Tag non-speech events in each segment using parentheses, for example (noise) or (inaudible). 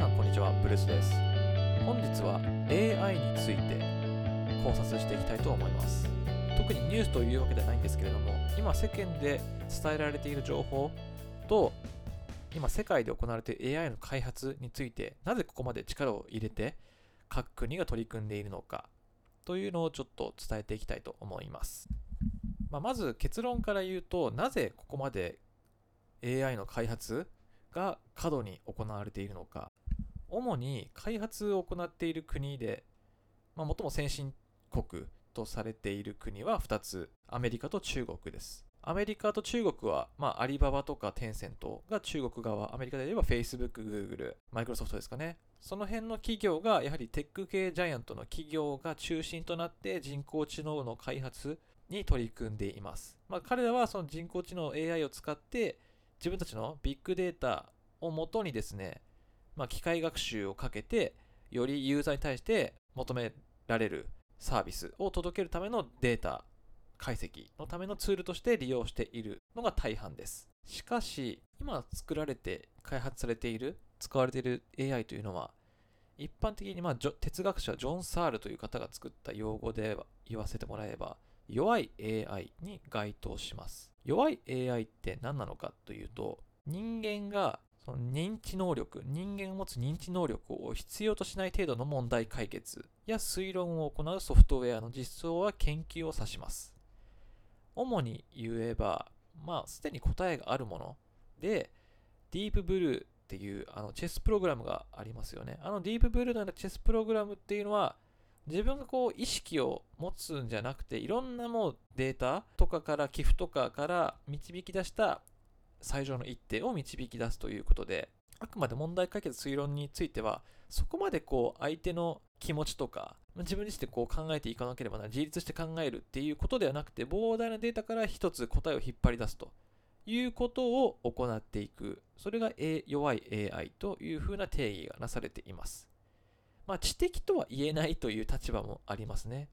さんこんにちは。ブルースです。本日は AI について考察していきたいと思います。特にニュースというわけではないんですけれども今世間で伝えられている情報と今世界で行われている AI の開発についてなぜここまで力を入れて各国が取り組んでいるのかというのをちょっと伝えていきたいと思います、まあ、まず結論から言うとなぜここまで AI の開発が過度に行われているのか。主に開発を行っている国で、まあ、最も先進国とされている国は2つアメリカと中国ですアメリカと中国は、まあ、アリババとかテンセントが中国側、アメリカで言えば Facebook、Google、マイクロソフトですかね。その辺の企業が、やはりテック系ジャイアントの企業が中心となって人工知能の開発に取り組んでいます。まあ、彼らはその人工知能 AI を使って自分たちのビッグデータをもとにですね、まあ、機械学習をかけて、よりユーザーに対して求められるサービスを届けるためのデータ解析のためのツールとして利用しているのが大半です。しかし、今作られて開発されている、使われている AI というのは、一般的にまあ哲学者ジョン・サールという方が作った用語で言わせてもらえば、弱い AI に該当します。弱い AI って何なのかというと、人間がその認知能力、人間を持つ認知能力を必要としない程度の問題解決や推論を行うソフトウェアの実装は研究を指します。主に言えば、まあ、すでに答えがあるもので、ディープブルーっていうあのチェスプログラムがありますよね。あのディープブルーのチェスプログラムっていうのは、自分がこう意識を持つんじゃなくていろんなもうデータとかから寄付とかから導き出した最上の一手を導き出すということであくまで問題解決推論についてはそこまでこう相手の気持ちとか自分自身でこう考えていかなければならない自立して考えるっていうことではなくて膨大なデータから一つ答えを引っ張り出すと。いうことを行っていく。それが弱い AI というふうな定義がなされています。まあ、知的とは言えないという立場もありますね。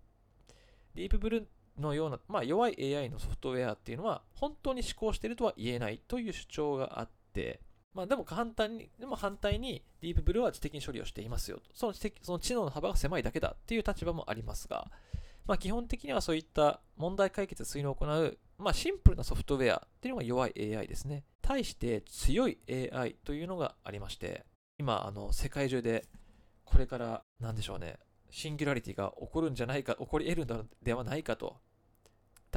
ディープブルのような、まあ、弱い AI のソフトウェアっていうのは、本当に思考しているとは言えないという主張があって、まあ、でも簡単に、でも反対にディープブルーは知的に処理をしていますよと。その知的その知能の幅が狭いだけだっていう立場もありますが、まあ、基本的にはそういった問題解決推論を行う、まあ、シンプルなソフトウェアっていうのが弱い AI ですね。対して強い AI というのがありまして、今、あの世界中でこれから何でしょうねシンギュラリティが起こるんじゃないか起こり得るのではないかと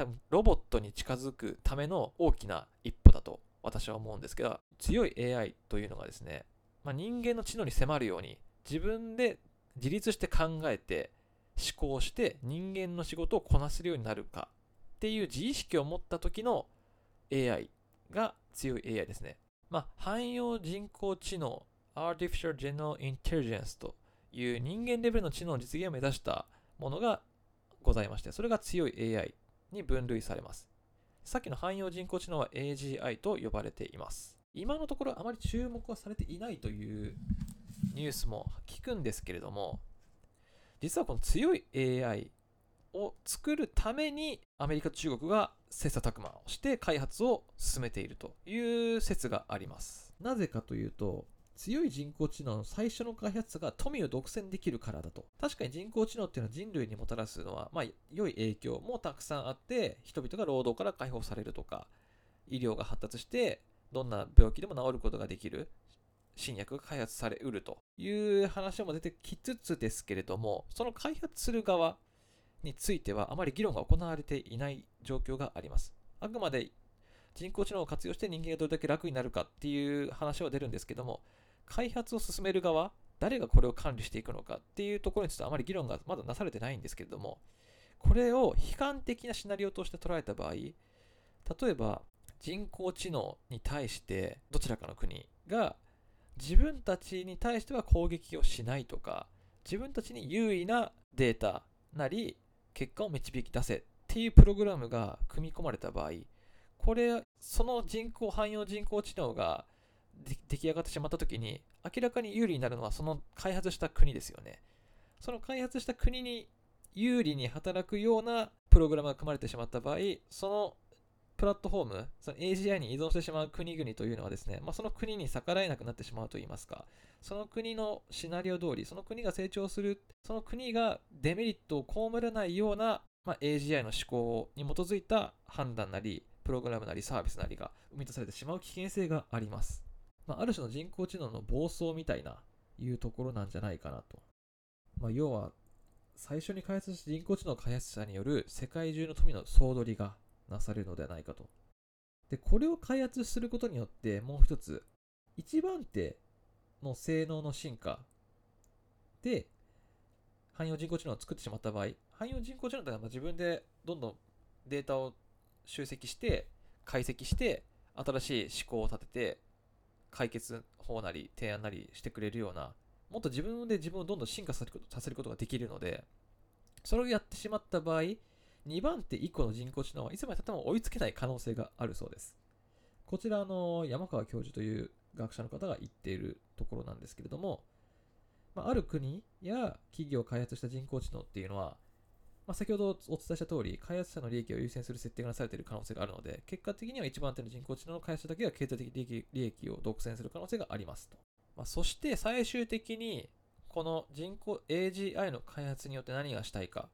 多分ロボットに近づくための大きな一歩だと私は思うんですけど強い AI というのがですね、まあ、人間の知能に迫るように自分で自立して考えて思考して人間の仕事をこなせるようになるかっていう自意識を持った時の AI が強い AI ですね。まあ、汎用人工知能 Artificial General Intelligence という人間レベルの知能の実現を目指したものがございまして、それが強い AI に分類されます。さっきの汎用人工知能は AGI と呼ばれています。今のところあまり注目はされていないというニュースも聞くんですけれども、実はこの強い AI を作るためにアメリカ中国が切磋琢磨をして開発を進めているという説があります。なぜかというと、強い人工知能の最初の開発者が富を独占できるからだと。確かに人工知能っていうのは人類にもたらすのは、まあ、良い影響もたくさんあって、人々が労働から解放されるとか、医療が発達して、どんな病気でも治ることができる新薬が開発されうるという話も出てきつつですけれども、その開発する側についてはあまり議論が行われていない状況があります。あくまで人工知能を活用して人間がどれだけ楽になるかっていう話は出るんですけども、開発を進める側、誰がこれを管理していくのかっていうところについてあまり議論がまだなされてないんですけれども、これを悲観的なシナリオとして捉えた場合、例えば人工知能に対してどちらかの国が自分たちに対しては攻撃をしないとか、自分たちに優位なデータなり結果を導き出せっていうプログラムが組み込まれた場合、これ、その人工、汎用人工知能が出来上がってしまった時に明らかに有利になるのはその開発した国ですよね。その開発した国に有利に働くようなプログラムが組まれてしまった場合そのプラットフォーム、その AGI に依存してしまう国々というのはですね、まあ、その国に逆らえなくなってしまうといいますか、その国のシナリオ通り、その国が成長する、その国がデメリットを被らないような、まあ、AGI の思考に基づいた判断なり、プログラムなりサービスなりが生み出されてしまう危険性があります。まあ、ある種の人工知能の暴走みたいないうところなんじゃないかなと。まあ、要は、最初に開発した人工知能開発者による世界中の富の総取りがなされるのではないかと。で、これを開発することによって、もう一つ、一番手の性能の進化で、汎用人工知能を作ってしまった場合、汎用人工知能ってのは自分でどんどんデータを集積して、解析して、新しい思考を立てて、解決法なり提案なりしてくれるような、もっと自分で自分をどんどん進化させることができるので、それをやってしまった場合、2番手以降の人工知能はいつまでたっても追いつけない可能性があるそうです。こちらの山川教授という学者の方が言っているところなんですけれども、まあ、ある国や企業を開発した人工知能っていうのは、まあ、先ほどお伝えした通り、開発者の利益を優先する設定がなされている可能性があるので、結果的には一番手の人工知能の開発者だけが経済的利益を独占する可能性がありますと。まあ、そして最終的に、この人工 AGI の開発によって何がしたいか。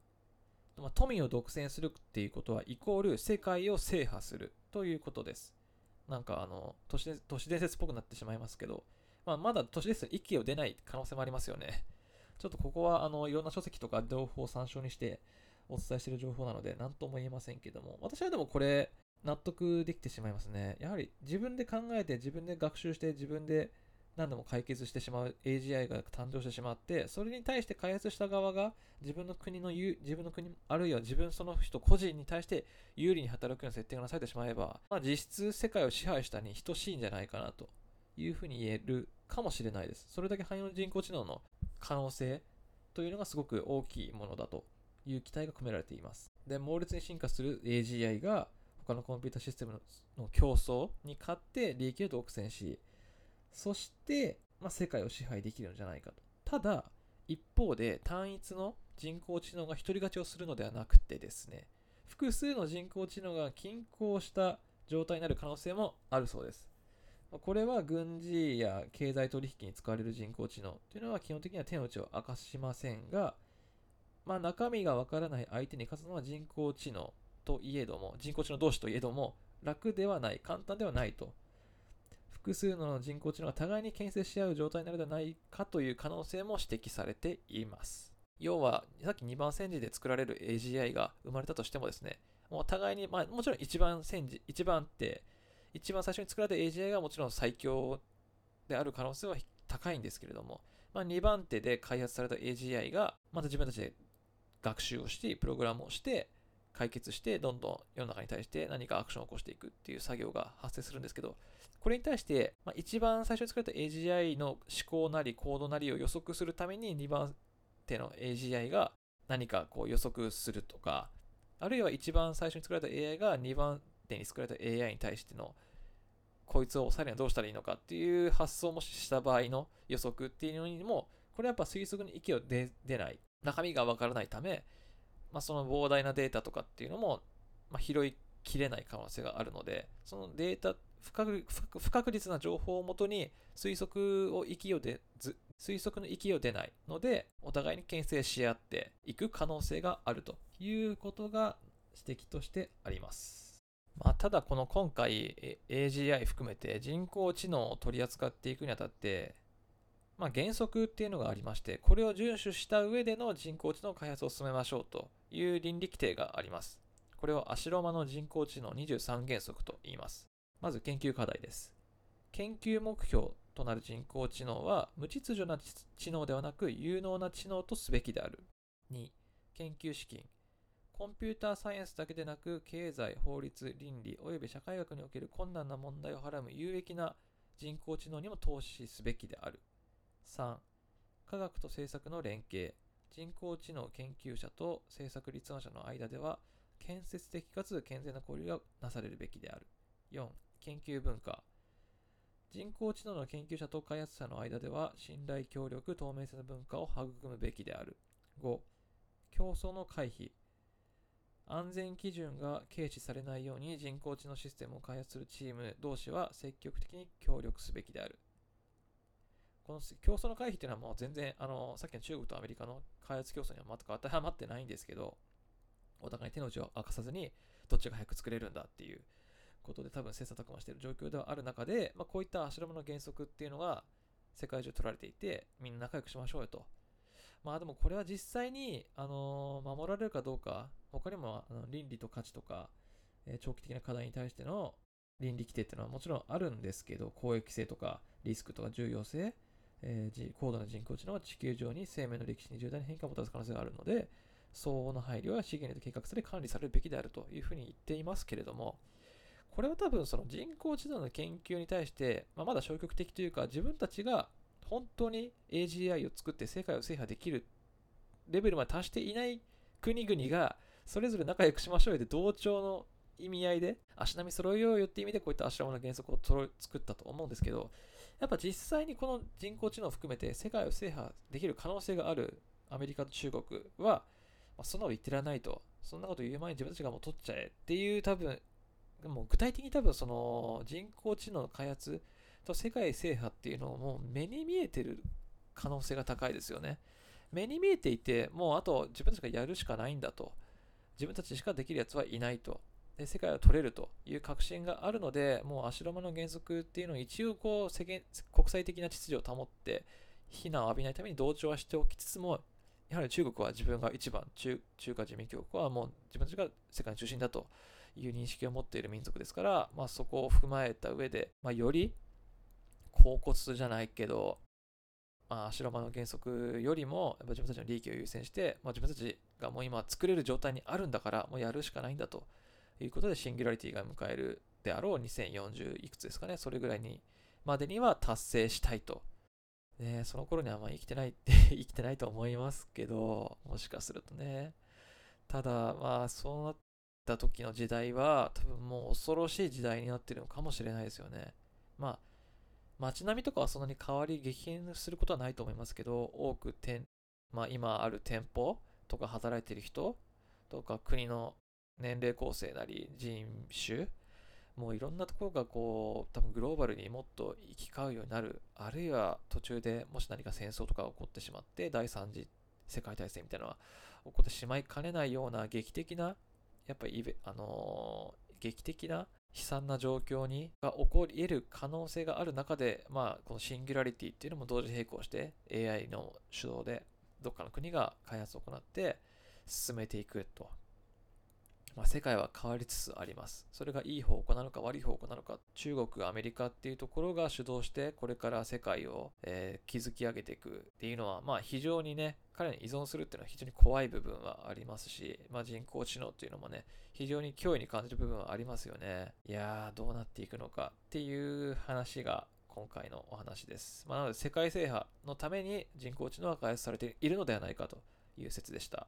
まあ、富を独占するっていうことは、イコール世界を制覇するということです。なんかあの、都市伝説っぽくなってしまいますけど、まあ、まだ都市伝説の息を出ない可能性もありますよね。ちょっとここはあのいろんな書籍とか情報を参照にしてお伝えしている情報なので何とも言えませんけども、私はでもこれ納得できてしまいますね。やはり自分で考えて自分で学習して自分で何度も解決してしまう AGI が誕生してしまって、それに対して開発した側が自分の国の自分の国、あるいは自分その人個人に対して有利に働くような設定がなされてしまえば、まあ、実質世界を支配したに等しいんじゃないかなというふうに言えるかもしれないです。それだけ汎用人工知能の可能性というのがすごく大きいものだという期待が込められています。で、猛烈に進化する AGI が他のコンピュータシステムの競争に勝って利益を独占し、そして、まあ、世界を支配できるんじゃないかと。ただ、一方で単一の人工知能が独り勝ちをするのではなくてですね、複数の人工知能が均衡した状態になる可能性もあるそうです。これは軍事や経済取引に使われる人工知能というのは基本的には手の内を明かしませんが、まあ、中身がわからない相手に勝つのは人工知能といえども、人工知能同士といえども、楽ではない、簡単ではないと複数の人工知能が互いに牽制し合う状態になるではないかという可能性も指摘されています。要は、さっき2番戦時で作られる AGI が生まれたとしてもですね、もう互いに、まあ、もちろん1番戦時、1番って、一番最初に作られた AGI がもちろん最強である可能性は高いんですけれども、まあ、2番手で開発された AGI が、また自分たちで学習をして、プログラムをして、解決して、どんどん世の中に対して何かアクションを起こしていくっていう作業が発生するんですけど、これに対して、まあ、一番最初に作られた AGI の思考なりコードなりを予測するために2番手の AGI が何かこう予測するとか、あるいは一番最初に作られた AI が2番手に作られた AI に対してのこいつを抑えるにはどうしたらいいのかっていう発想もした場合の予測っていうのにも、これはやっぱ推測に息を出ない。中身がわからないため、まあ、その膨大なデータとかっていうのも、まあ、拾いきれない可能性があるので、そのデータ、不確不確実な情報をもとに推測を息を出ず推測の息を出ないので、お互いに牽制し合っていく可能性があるということが指摘としてあります。まあ、ただこの今回 AGI 含めて人工知能を取り扱っていくにあたって、まあ、原則っていうのがありまして、これを遵守した上での人工知能開発を進めましょうという倫理規定があります。これをアシロマの人工知能23原則と言います。まず研究課題です。研究目標となる人工知能は無秩序な知能ではなく有能な知能とすべきである。2、研究資金。コンピューターサイエンスだけでなく経済、法律、倫理及び社会学における困難な問題をはらむ有益な人工知能にも投資すべきである。3、科学と政策の連携。人工知能研究者と政策立案者の間では建設的かつ健全な交流がなされるべきである。4、研究文化。人工知能の研究者と開発者の間では信頼協力、透明性の文化を育むべきである。5、競争の回避。安全基準が軽視されないように人工知能システムを開発するチーム同士は積極的に協力すべきである。この競争の回避っていうのはもう全然、あの、さっきの中国とアメリカの開発競争には全く当てはまってないんですけど、お互い手の内を明かさずに、どっちが早く作れるんだっていうことで多分切磋琢磨している状況ではある中で、まあ、こういった足ロの原則っていうのが世界中取られていて、みんな仲良くしましょうよと。まあでもこれは実際に、あのー、守られるかどうか、他にもあの倫理と価値とか、えー、長期的な課題に対しての倫理規定っていうのはもちろんあるんですけど、公益性とかリスクとか重要性、えー、高度な人工知能は地球上に生命の歴史に重大な変化をもたらす可能性があるので、相応の配慮は資源で計画され管理されるべきであるというふうに言っていますけれども、これは多分その人工知能の研究に対して、まあ、まだ消極的というか、自分たちが本当に AGI を作って世界を制覇できるレベルまで達していない国々が、それぞれ仲良くしましょうよで同調の意味合いで、足並み揃えようよって意味でこういった足並みの原則を作ったと思うんですけど、やっぱ実際にこの人工知能を含めて世界を制覇できる可能性があるアメリカと中国は、まあ、そんなこと言ってらないと。そんなこと言う前に自分たちがもう取っちゃえっていう多分、もう具体的に多分その人工知能の開発と世界制覇っていうのをもう目に見えてる可能性が高いですよね。目に見えていて、もうあと自分たちがやるしかないんだと。自分たちしかできるやつはいないと。で世界を取れるという確信があるので、もう足ロマの原則っていうのを一応こう世間国際的な秩序を保って、非難を浴びないために同調はしておきつつも、やはり中国は自分が一番、中中華人民共和国はもう自分たちが世界の中心だという認識を持っている民族ですから、まあ、そこを踏まえた上で、まあ、より恍惚じゃないけど、まあ、白間の原則よりも、やっぱ自分たちの利益を優先して、まあ、自分たちがもう今作れる状態にあるんだから、もうやるしかないんだということで、シンギュラリティが迎えるであろう2040いくつですかね、それぐらいにまでには達成したいとね、その頃にはまあ生きてないって (laughs) 生きてないと思いますけど、もしかするとね。ただ、まあ、そうなった時の時代は、多分もう恐ろしい時代になってるのかもしれないですよね。まあ、街並みとかはそんなに変わり激変することはないと思いますけど、多く店、まあ、今ある店舗とか働いてる人とか国の年齢構成なり人種もういろんなところがこう、多分グローバルにもっと行き交うようになる。あるいは途中でもし何か戦争とか起こってしまって、第三次世界大戦みたいなのが起こってしまいかねないような劇的な、やっぱり、あのー、劇的な悲惨な状況にが起こり得る可能性がある中で、まあ、このシンギュラリティっていうのも同時並行して AI の主導でどっかの国が開発を行って進めていくと。まあ、世界は変わりつつあります。それがいい方向なのか悪い方向なのか、中国、アメリカっていうところが主導して、これから世界を、えー、築き上げていくっていうのは、まあ非常にね、彼に依存するっていうのは非常に怖い部分はありますし、まあ人工知能っていうのもね、非常に脅威に感じる部分はありますよね。いやー、どうなっていくのかっていう話が今回のお話です。まあ、なので世界制覇のために人工知能は開発されているのではないかという説でした。